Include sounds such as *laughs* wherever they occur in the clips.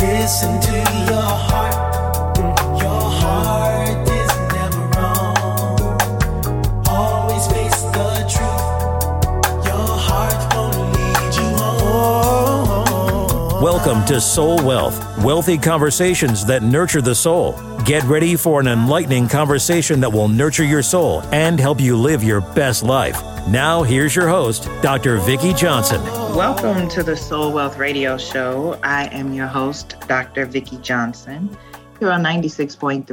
Listen to your heart. Welcome to Soul Wealth, wealthy conversations that nurture the soul. Get ready for an enlightening conversation that will nurture your soul and help you live your best life. Now, here's your host, Dr. Vicki Johnson. Welcome to the Soul Wealth Radio Show. I am your host, Dr. Vicki Johnson, here on 96.3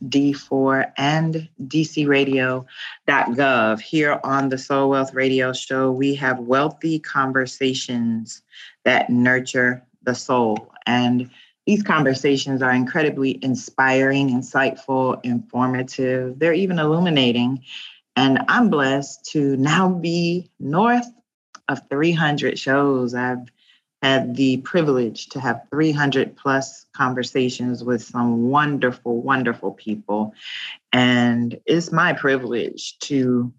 HD4 and DCRadio.gov. Here on the Soul Wealth Radio Show, we have wealthy conversations that nurture the soul. And these conversations are incredibly inspiring, insightful, informative. They're even illuminating. And I'm blessed to now be north of 300 shows. I've had the privilege to have 300 plus conversations with some wonderful, wonderful people. And it's my privilege to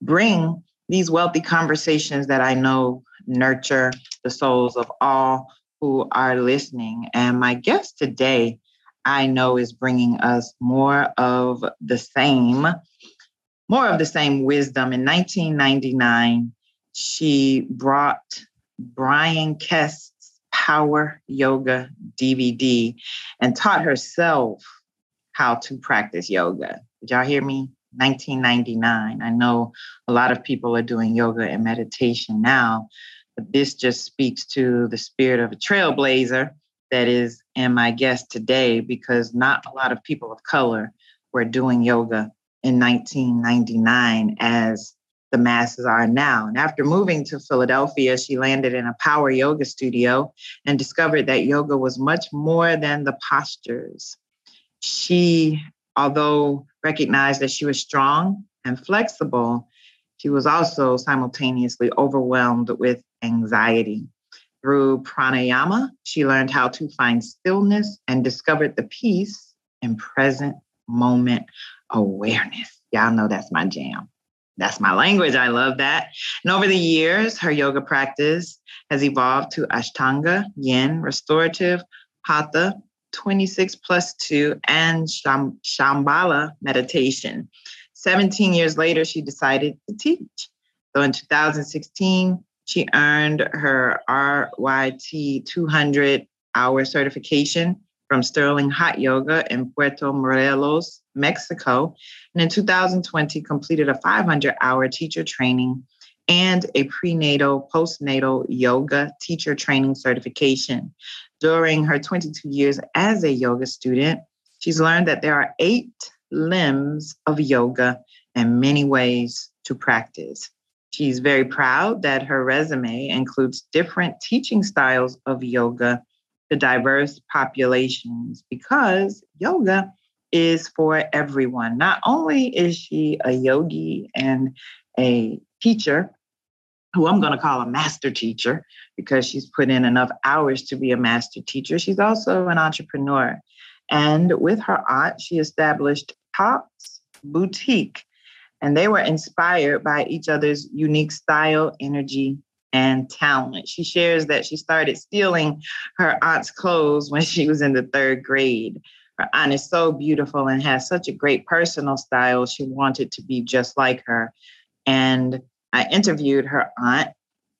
bring these wealthy conversations that I know nurture the souls of all who are listening. And my guest today, I know, is bringing us more of the same, more of the same wisdom. In 1999, she brought Bryan Kest's Power Yoga DVD and taught herself how to practice yoga. Did y'all hear me? 1999. I know a lot of people are doing yoga and meditation now, but this just speaks to the spirit of a trailblazer that is in my guest today because not a lot of people of color were doing yoga in 1999 as the masses are now. And after moving to Philadelphia, she landed in a power yoga studio and discovered that yoga was much more than the postures. She, although recognized that she was strong and flexible, she was also simultaneously overwhelmed with anxiety. Through pranayama, she learned how to find stillness and discovered the peace and present moment awareness. Y'all know that's my jam. That's my language. I love that. And over the years, her yoga practice has evolved to Ashtanga, Yin, Restorative, Hatha, 26 plus 2, and Shambhala meditation. 17 years later, she decided to teach. So in 2016, she earned her RYT 200 hour certification from Sterling Hot Yoga in Puerto Morelos, Mexico. And in 2020, completed a 500 hour teacher training and a prenatal, postnatal yoga teacher training certification. During her 22 years as a yoga student, she's learned that there are eight limbs of yoga and many ways to practice. She's very proud that her resume includes different teaching styles of yoga to diverse populations because yoga is for everyone. Not only is she a yogi and a teacher, who I'm going to call a master teacher because she's put in enough hours to be a master teacher, she's also an entrepreneur. And with her aunt, she established Tops Boutique. And they were inspired by each other's unique style, energy, and talent. She shares that she started stealing her aunt's clothes when she was in the third grade. Her aunt is so beautiful and has such a great personal style. She wanted to be just like her. And I interviewed her aunt,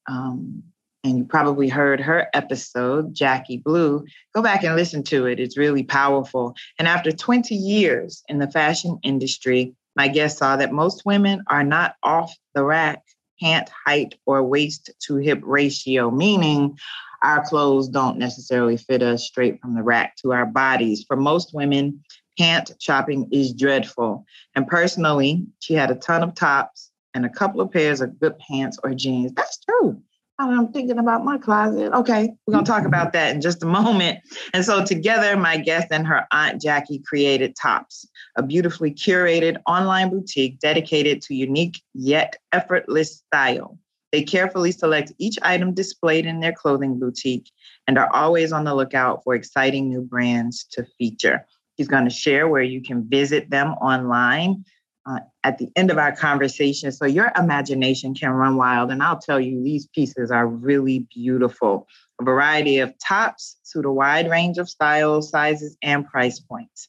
um, and you probably heard her episode, Jackie Blue. Go back and listen to it. It's really powerful. And after 20 years in the fashion industry, my guest saw that most women are not off the rack pant height or waist to hip ratio, meaning our clothes don't necessarily fit us straight from the rack to our bodies. For most women, pant shopping is dreadful. And personally, she had a ton of tops and a couple of pairs of good pants or jeans. That's true. I'm thinking about my closet. Okay, we're going to talk about that in just a moment. And so, together, my guest and her aunt Jackie created Tops, a beautifully curated online boutique dedicated to unique yet effortless style. They carefully select each item displayed in their clothing boutique and are always on the lookout for exciting new brands to feature. She's going to share where you can visit them online uh, at the end of our conversation so your imagination can run wild. And I'll tell you, these pieces are really beautiful. a variety of tops suit a wide range of styles, sizes, and price points.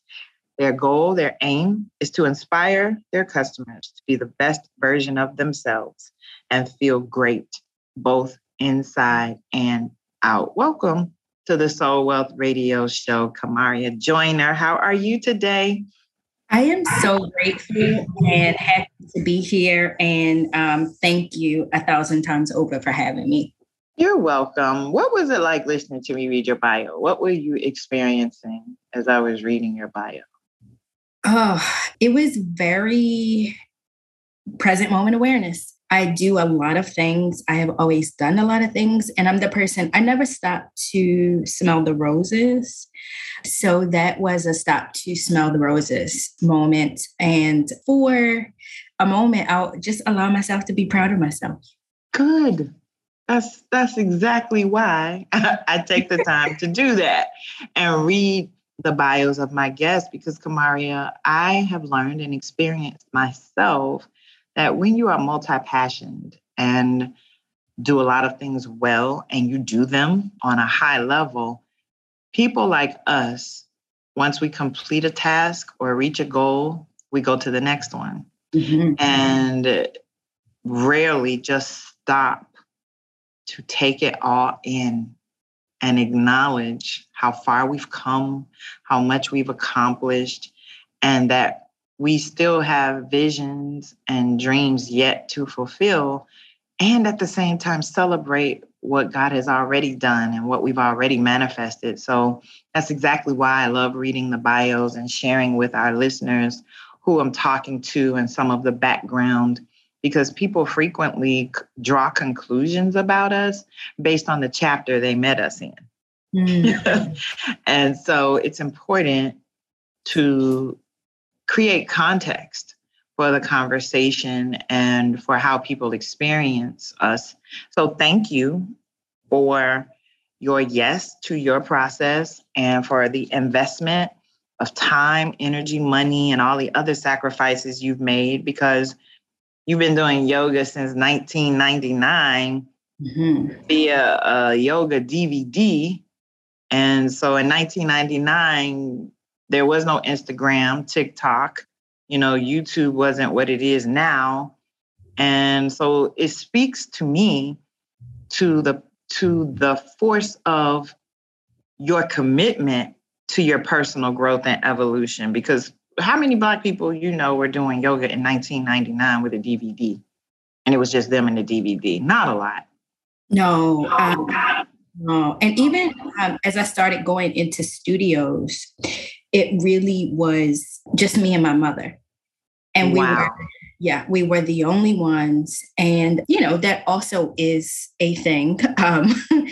Their goal, their aim is to inspire their customers to be the best version of themselves and feel great both inside and out. Welcome to the Soul Wealth Radio Show, Kamaria Joyner. How are you today? I am so grateful and happy to be here. And um, thank you a thousand times over for having me. You're welcome. What was it like listening to me read your bio? What were you experiencing as I was reading your bio? Oh, it was very present moment awareness. I do a lot of things. I have always done a lot of things. And I'm the person, I never stop to smell the roses. So that was a stop to smell the roses moment. And for a moment, I'll just allow myself to be proud of myself. Good. That's that's exactly why *laughs* I take the time to do that and read the bios of my guests because Kamaria, I have learned and experienced myself that when you are multi-passioned and do a lot of things well and you do them on a high level, people like us, once we complete a task or reach a goal, we go to the next one. Mm-hmm. And rarely just stop to take it all in and acknowledge how far we've come, how much we've accomplished, and that we still have visions and dreams yet to fulfill, and at the same time celebrate what God has already done and what we've already manifested. So that's exactly why I love reading the bios and sharing with our listeners who I'm talking to and some of the background because people frequently draw conclusions about us based on the chapter they met us in. Mm. *laughs* and so it's important to create context for the conversation and for how people experience us. So, thank you for your yes to your process and for the investment of time, energy, money, and all the other sacrifices you've made because you've been doing yoga since 1999 mm-hmm. via a yoga DVD. And so in 1999, there was no Instagram, TikTok, you know, YouTube wasn't what it is now. And so it speaks to me to the to the force of your commitment to your personal growth and evolution because how many black people you know were doing yoga in 1999 with a DVD and it was just them and the DVD? Not a lot. No, um, no. And even um, as I started going into studios, it really was just me and my mother. And we wow. were, yeah, we were the only ones. And, you know, that also is a thing. *laughs* Um, *laughs*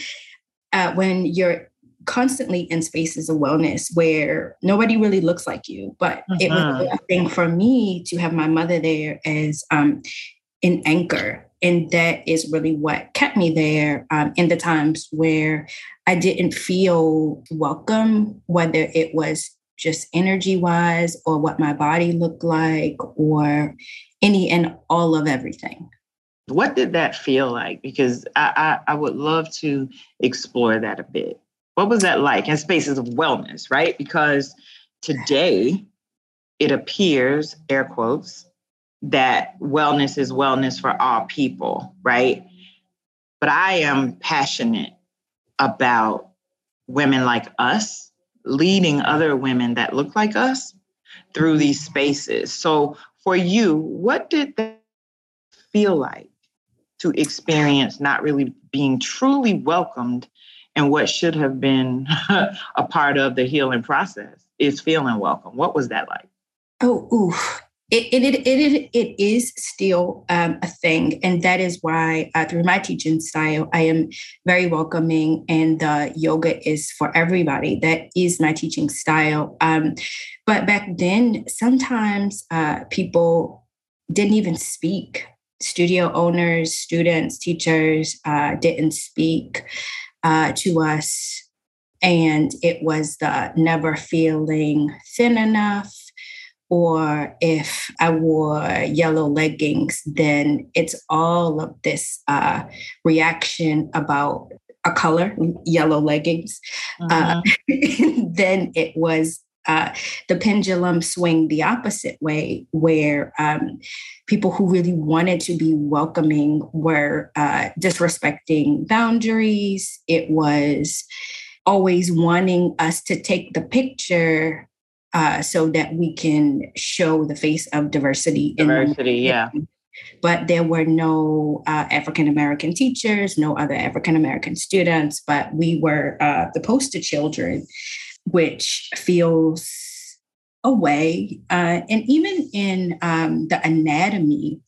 uh, when you're constantly in spaces of wellness where nobody really looks like you, but uh-huh. it was uh-huh. a thing for me to have my mother there as um, an anchor. And that is really what kept me there um, in the times where I didn't feel welcome, whether it was just energy wise or what my body looked like or any and all of everything. What did that feel like? Because I, I, I would love to explore that a bit. What was that like in spaces of wellness, right? Because today it appears, air quotes, that wellness is wellness for all people, right? But I am passionate about women like us leading other women that look like us through these spaces. So, for you, what did that feel like to experience not really being truly welcomed and what should have been *laughs* a part of the healing process is feeling welcome? What was that like? Oh, ooh, it, it, it, it is still um, a thing. And that is why, uh, through my teaching style, I am very welcoming, and uh, yoga is for everybody. That is my teaching style. Um, but back then, sometimes uh, people didn't even speak. Studio owners, students, teachers uh, didn't speak uh, to us. And it was the never feeling thin enough or if I wore yellow leggings, then it's all of this uh, reaction about a color, yellow leggings. Uh, Mhm. *laughs* then it was uh, the pendulum swing the opposite way, where um, people who really wanted to be welcoming were uh, disrespecting boundaries. It was always wanting us to take the picture uh, so that we can show the face of diversity. in the Diversity, yeah. but there were no uh, African American teachers, no other African American students, but we were uh, the poster children, which feels a way. Uh, and even in um, the anatomy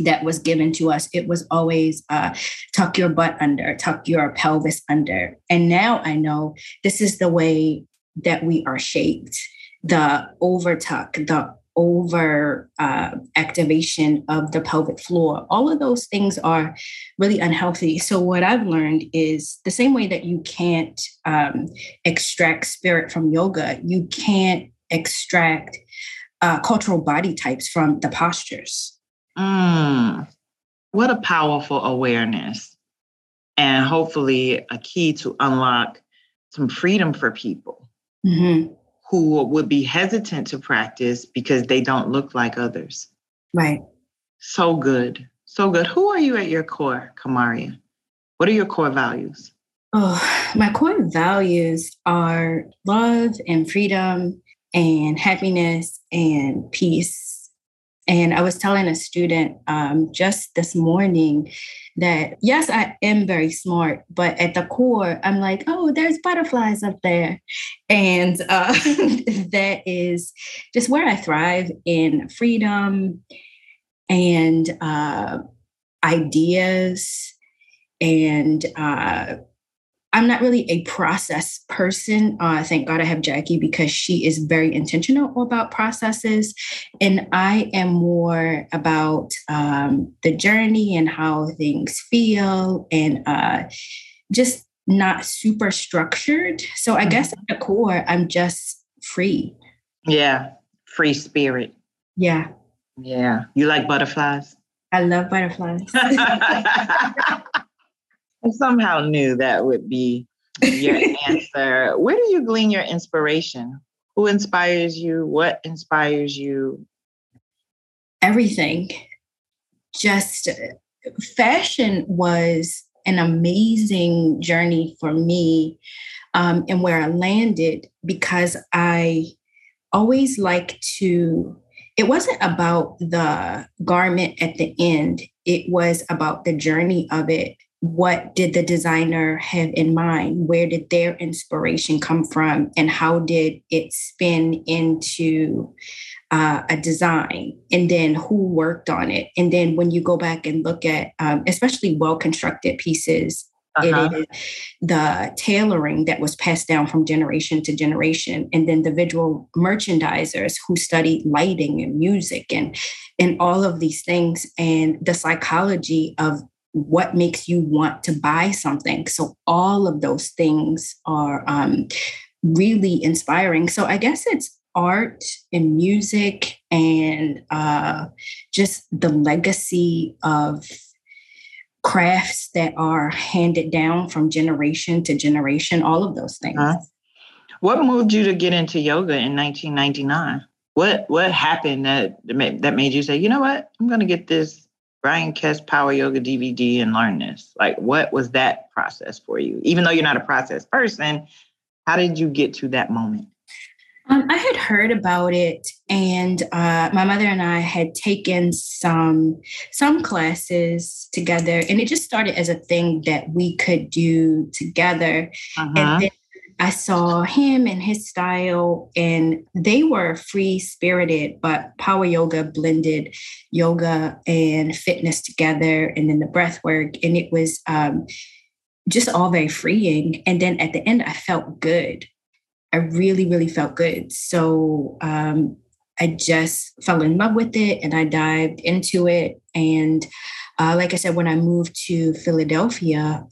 that was given to us, it was always uh, tuck your butt under, tuck your pelvis under. And now I know this is the way that we are shaped the over tuck, the over uh, activation of the pelvic floor. All of those things are really unhealthy. So, what I've learned is the same way that you can't um, extract spirit from yoga, you can't extract uh, cultural body types from the postures. Mm, what a powerful awareness. And hopefully, a key to unlock some freedom for people Mhm. Who would be hesitant to practice because they don't look like others. Right. So good. So good. Who are you at your core, Kamaria? What are your core values? Oh, my core values are love and freedom and happiness and peace. And I was telling a student um, just this morning that yes, I am very smart, but at the core, I'm like, oh, there's butterflies up there. And uh, *laughs* that is just where I thrive in freedom and uh, ideas and uh, I'm not really a process person. Uh, thank God I have Jackie because she is very intentional about processes. And I am more about um, the journey and how things feel and uh, just not super structured. So I guess at the core, I'm just free. Yeah, free spirit. Yeah. Yeah. You like butterflies? I love butterflies. *laughs* *laughs* I somehow knew that would be your *laughs* answer. Where do you glean your inspiration? Who inspires you? What inspires you? everything. Just fashion was an amazing journey for me um, and where I landed because I always like to, it wasn't about the garment at the end, it was about the journey of it. What did the designer have in mind? Where did their inspiration come from? And how did it spin into uh, a design and then who worked on it and then when you go back and look at um, especially well constructed pieces Uh-huh. it is the tailoring that was passed down from generation to generation and then the visual merchandisers who studied lighting and music and and all of these things and the psychology of what makes you want to buy something so all of those things are um, really inspiring so i guess it's art and music and uh, just the legacy of crafts that are handed down from generation to generation, all of those things. Uh-huh. What moved you to get into yoga in 1999? What what happened that that made you say, you know what, I'm going to get this Bryan Kest Power Yoga DVD and learn this? Like, what was that process for you? Even though you're not a process person, how did you get to that moment? Um, I had heard about it, and uh, my mother and I had taken some some classes together, and it just started as a thing that we could do together. Uh-huh. And then I saw him and his style, and they were free spirited, but power yoga blended yoga and fitness together, and then the breath work. And it was um, just all very freeing. And then at the end, I felt good. I really, really felt good. So um, I just fell in love with it and I dived into it. And uh, like I said, when I moved to Philadelphia,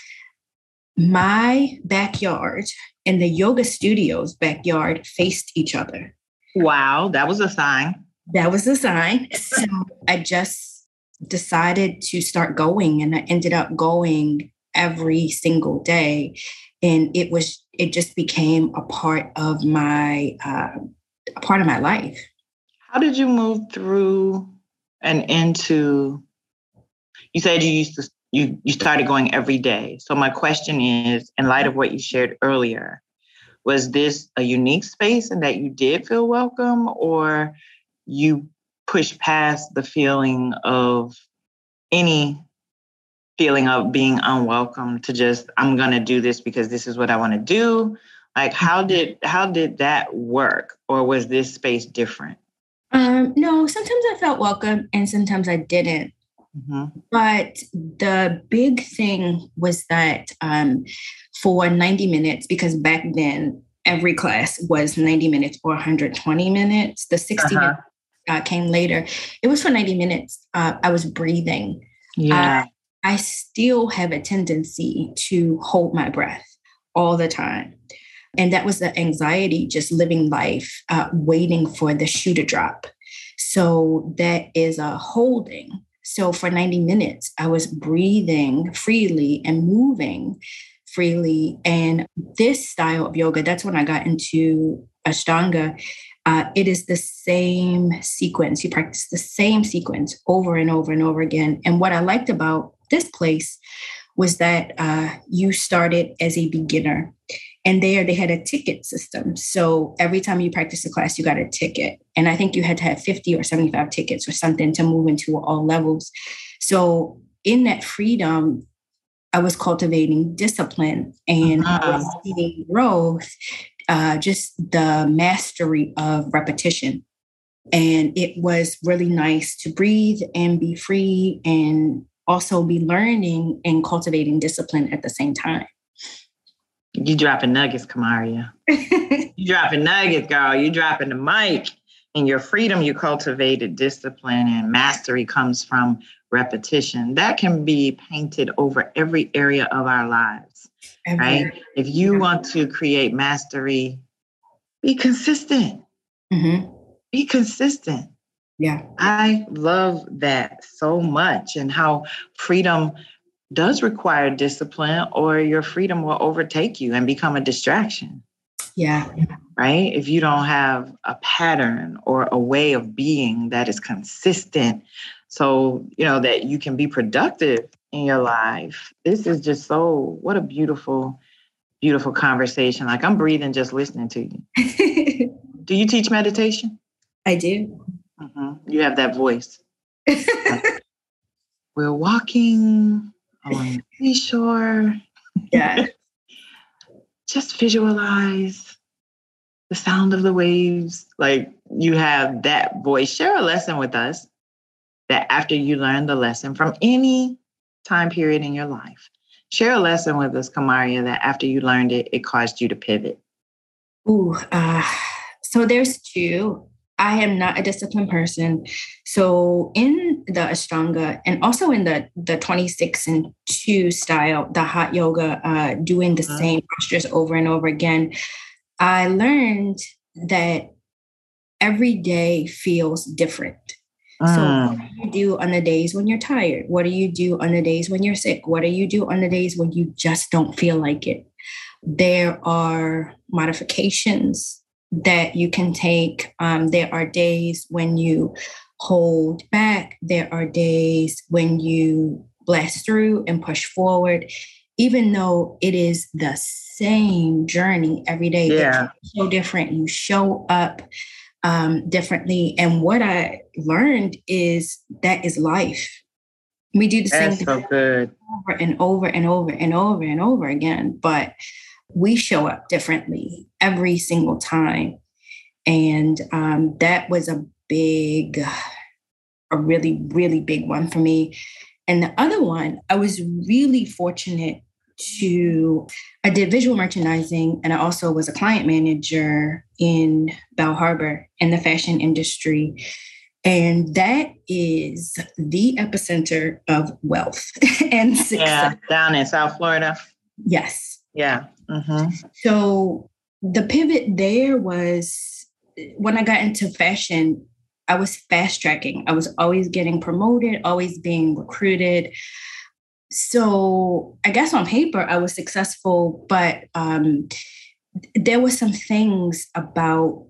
my backyard and the yoga studio's backyard faced each other. Wow, that was a sign. That was a sign. So I just decided to start going and I ended up going every single day. And it was, it just became a part of my, uh, a part of my life. How did you move through and into? You said you used to you you started going every day. So my question is, in light of what you shared earlier, was this a unique space and that you did feel welcome, or you pushed past the feeling of any feeling of being unwelcome to just I'm gonna do this because this is what I want to do? Like how did how did that work, or was this space different? Um, no, sometimes I felt welcome and sometimes I didn't. Mm-hmm. But the big thing was that um, for 90 minutes, because back then every class was 90 minutes or 120 minutes, the 60 uh-huh. minutes uh, came later. It was for 90 minutes. Uh, I was breathing. Yeah. I still have a tendency to hold my breath all the time. And that was the anxiety, just living life, uh, waiting for the shoe to drop. So that is a holding. So for 90 minutes, I was breathing freely and moving freely. And this style of yoga, that's when I got into Ashtanga. Uh, it is the same sequence. You practice the same sequence over and over and over again. And what I liked about this place was that uh, you started as a beginner. And there they had a ticket system. So every time you practice a class, you got a ticket. And I think you had to have 50 or 75 tickets or something to move into all levels. So in that freedom, I was cultivating discipline and uh-huh. I was seeing growth, uh, just the mastery of repetition. And it was really nice to breathe and be free and also be learning and cultivating discipline at the same time. You dropping nuggets, Kamaria. *laughs* you dropping nuggets, girl. You dropping the mic. And your freedom you cultivated, discipline and mastery comes from repetition. That can be painted over every area of our lives. Right? If you want to create mastery, be consistent. Mm-hmm. Be consistent. Yeah. I love that so much and how freedom does require discipline or your freedom will overtake you and become a distraction. Yeah. Right? If you don't have a pattern or a way of being that is consistent, so, you know, that you can be productive in your life. This is just so, what a beautiful, beautiful conversation. Like I'm breathing just listening to you. *laughs* do you teach meditation? I do. Mm-hmm. You have that voice. *laughs* We're walking on the seashore. Yeah. Just visualize the sound of the waves. Like you have that voice. Share a lesson with us that after you learn the lesson from any time period in your life, share a lesson with us, Kamaria, that after you learned it, it caused you to pivot. Ooh, uh, so there's two. I am not a disciplined person. So in the Ashtanga and also in the the 26 and 2 style, the hot yoga, uh, doing the uh-huh. same postures over and over again, I learned that every day feels different. So what do you do on the days when you're tired? What do you do on the days when you're sick? What do you do on the days when you just don't feel like it? There are modifications that you can take. Um, there are days when you hold back, there are days when you blast through and push forward, even though it is the same journey every day. Yeah. so different. You show up um, differently. And what I learned is that is life. We do the That's same so thing good. over and over and over and over and over again. But we show up differently every single time. And um, that was a big, a really, really big one for me. And the other one, I was really fortunate to, I did visual merchandising and I also was a client manager in Bal Harbour in the fashion industry. And that is the epicenter of wealth *laughs* and success. Yeah, down in South Florida. Yes. Yeah. Mm-hmm. So the pivot there was when I got into fashion, I was fast tracking. I was always getting promoted, always being recruited. so I guess on paper I was successful, but um, there were some things about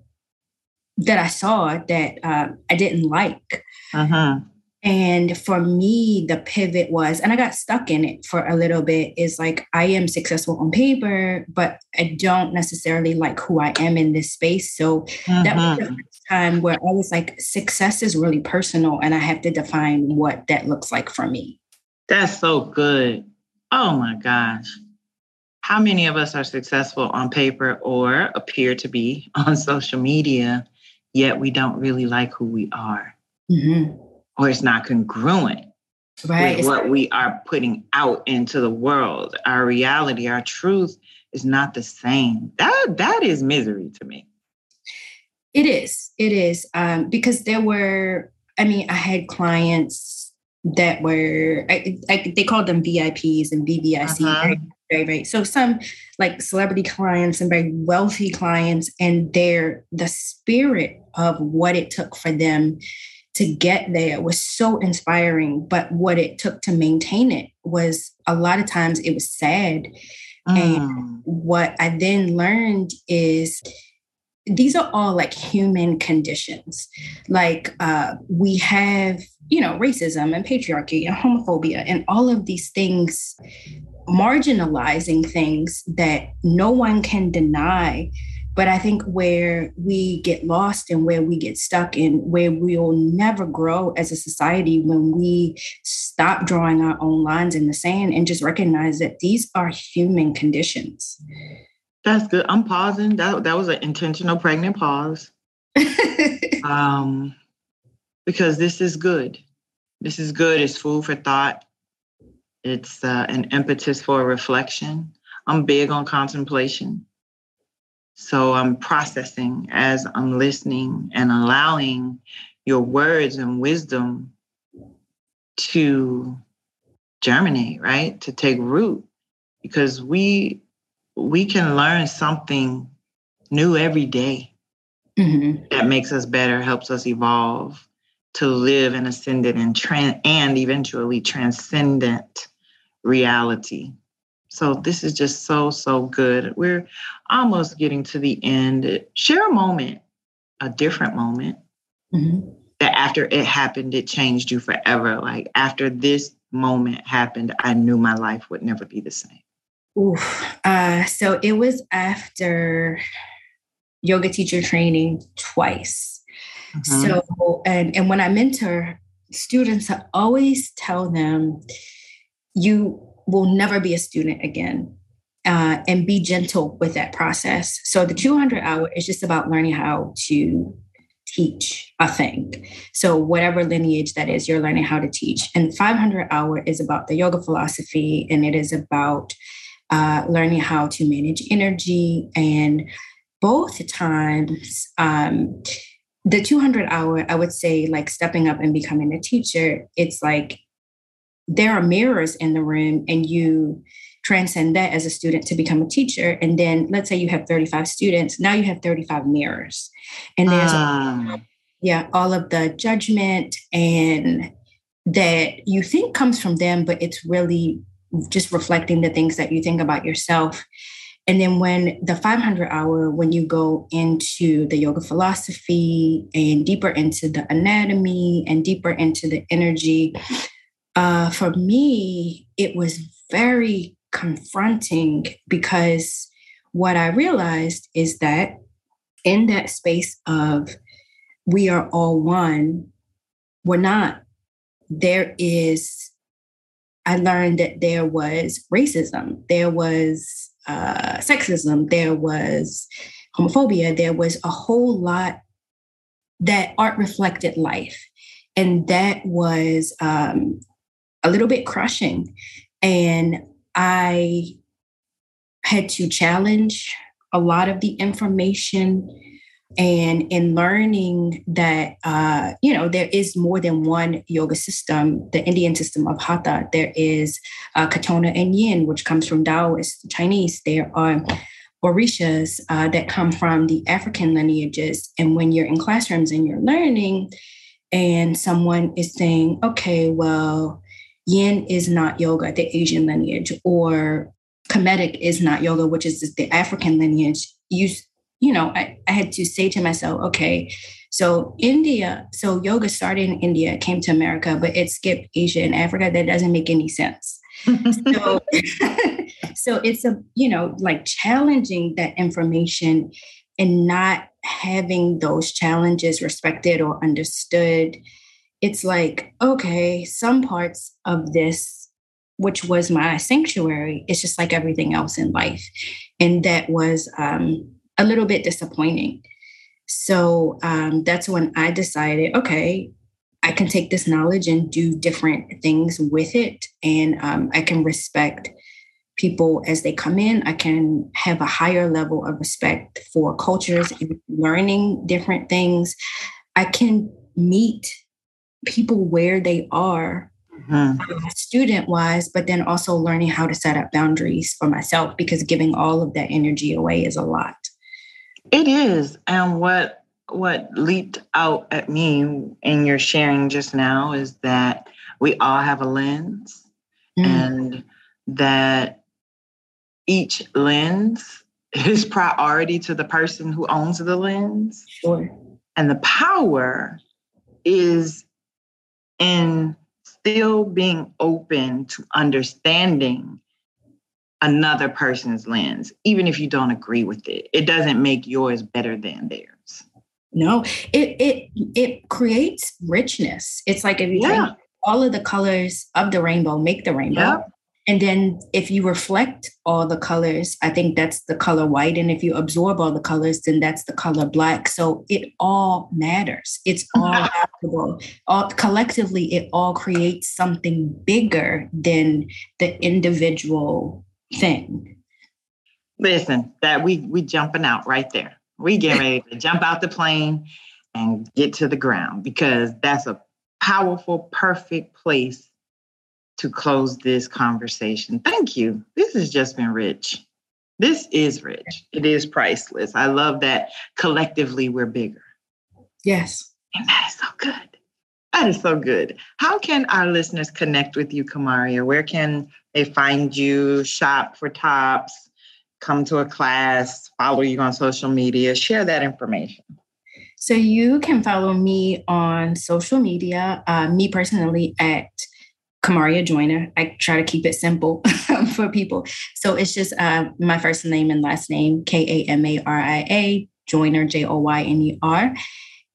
that I saw that uh, I didn't like. Uh-huh. And for me, the pivot was, and I got stuck in it for a little bit, is like I am successful on paper, but I don't necessarily like who I am in this space. So uh-huh. that was the mm-hmm. first time where I was like, success is really personal, and I have to define what that looks like for me. That's so good. Oh my gosh. How many of us are successful on paper or appear to be *laughs* on social media, yet we don't really like who we are? Mm-hmm or it's not congruent right. with what we are putting out into the world. Our reality, our truth is not the same. That that is misery to me. It is. It is um, because there were. I mean, I had clients that were. I, I, they called them VIPs and VVIC. Uh-huh. Very, very. So some like celebrity clients and very wealthy clients, and their the spirit of what it took for them to get there was so inspiring. But what it took to maintain it was a lot of times it was sad. Mm. And what I then learned is these are all like human conditions. Like uh, we have, you know, racism and patriarchy and homophobia and all of these things, marginalizing things that no one can deny but I think where we get lost and where we get stuck and where we'll never grow as a society when we stop drawing our own lines in the sand and just recognize that these are human conditions. That's good. I'm pausing. That that was an intentional pregnant pause. *laughs* um, because this is good. This is good. It's food for thought. It's uh, an impetus for reflection. I'm big on contemplation. So I'm processing as I'm listening and allowing your words and wisdom to germinate, right? To take root because we we can learn something new every day mm-hmm. that makes us better, helps us evolve to live an ascendant and tran- and eventually transcendent reality. So this is just so, so good. We're almost getting to the end. Share a moment, a different moment mm-hmm. that after it happened, it changed you forever. Like after this moment happened, I knew my life would never be the same. Ooh, uh, so it was after yoga teacher training twice. Mm-hmm. So, and, and when I mentor students, I always tell them, you will never be a student again. Uh, and be gentle with that process. So the 200 hour is just about learning how to teach a thing. So whatever lineage that is, you're learning how to teach. And 500 hour is about the yoga philosophy, and it is about uh, learning how to manage energy. And both times, um, the 200 hour, I would say, like stepping up and becoming a teacher, it's like there are mirrors in the room and you transcend that as a student to become a teacher. And then let's say you have 35 students now you have 35 mirrors. And there's um. yeah all of the judgment and that you think comes from them but it's really just reflecting the things that you think about yourself. And then when the 500 hour when you go into the yoga philosophy and deeper into the anatomy and deeper into the energy uh, for me, it was very confronting because what I realized is that in that space of we are all one, we're not. There is, I learned that there was racism, there was uh, sexism, there was homophobia, there was a whole lot that art reflected life. And that was um, a little bit crushing. And I had to challenge a lot of the information and in learning that uh, you know there is more than one yoga system the indian system of hatha. There is uh, katona and yin which comes from taoist chinese. There are orishas uh, that come from the african lineages. And when you're in classrooms and you're learning and someone is saying okay well yin is not yoga, the Asian lineage, or Kemetic is not yoga, which is the African lineage. You, you know, I, I had to say to myself, okay, so India, so yoga started in India, came to America, but it skipped Asia and Africa. That doesn't make any sense. so, *laughs* so it's a, you know, like challenging that information and not having those challenges respected or understood. It's like, okay, some parts of this, which was my sanctuary, it's just like everything else in life. And that was um, a little bit disappointing so um, that's when I decided, okay, I can take this knowledge and do different things with it. And um, I can respect people as they come in. I can have a higher level of respect for cultures and learning different things. I can meet people where they are mm-hmm. Uh, student wise, but then also learning how to set up boundaries for myself because giving all of that energy away is a lot. It is. And what what leaped out at me in your sharing just now is that we all have a lens mm. and that each lens *laughs* is priority to the person who owns the lens. Sure. And the power is in still being open to understanding another person's lens, even if you don't agree with it. It doesn't make yours better than theirs. No, it it it creates richness. It's like if you yeah. think all of the colors of the rainbow make the rainbow. Yep. And then if you reflect all the colors, I think that's the color white. And if you absorb all the colors, then that's the color black. So it all matters. It's *laughs* all. All collectively, it all creates something bigger than the individual thing. Listen, that we we jumping out right there. We get *laughs* ready to jump out the plane and get to the ground because that's a powerful, perfect place to close this conversation. Thank you. This has just been rich. This is rich. It is priceless. I love that collectively we're bigger. Yes. And that is so good. That is so good. How can our listeners connect with you, Kamaria? Where can they find you, shop for tops, come to a class, follow you on social media? Share that information. So you can follow me on social media, uh, me personally at Kamaria Joyner. I try to keep it simple *laughs* for people. So it's just uh, my first name and last name, K A M A R I A, Joyner, J O Y N E R.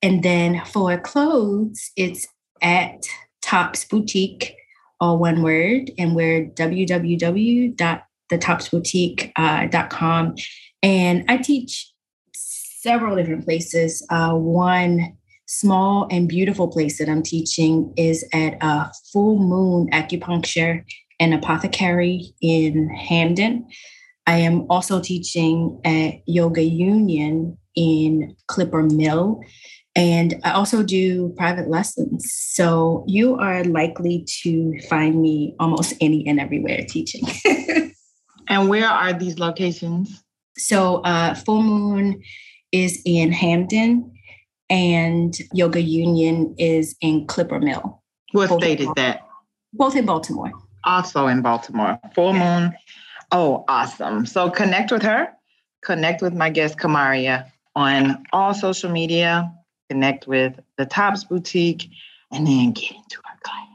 And then for clothes, it's at Tops Boutique, all one word. And we're www.thetopsboutique.com. And I teach several different places. Uh, one small and beautiful place that I'm teaching is at a full moon acupuncture and apothecary in Hampden. I am also teaching at Yoga Union in Clipper Mill. And I also do private lessons. So you are likely to find me almost any and everywhere teaching. *laughs* and where are these locations? So uh, Full Moon is in Hampden and Yoga Union is in Clipper Mill. What both state is that? Both in Baltimore. Also in Baltimore. Full Moon. Oh, awesome. So connect with her. Connect with my guest Kamaria on all social media, connect with the Tops Boutique, and then get into our class.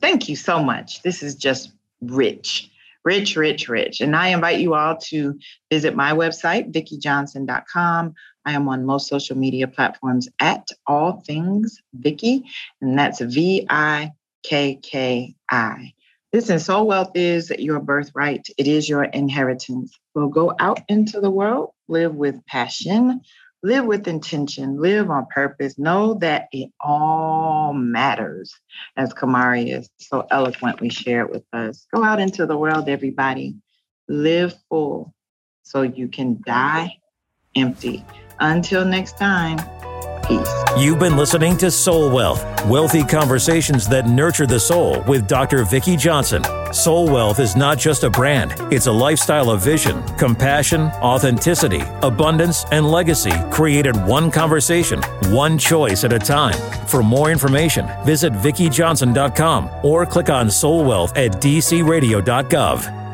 Thank you so much. This is just rich, rich, rich, rich. And I invite you all to visit my website, vickijohnson.com. I am on most social media platforms at All Things Vicki, and that's V I K K I. Listen, soul wealth is your birthright. It is your inheritance. So go out into the world, live with passion, live with intention, live on purpose, know that it all matters, as Kamaria's so eloquently shared with us. Go out into the world, everybody. Live full so you can die empty. Until next time, Peace. You've been listening to Soul Wealth, wealthy conversations that nurture the soul with Dr. Vicki Johnson. Soul Wealth is not just a brand, it's a lifestyle of vision, compassion, authenticity, abundance, and legacy created one conversation, one choice at a time. For more information, visit VickiJohnson.com or click on Soul Wealth at dcradio.gov.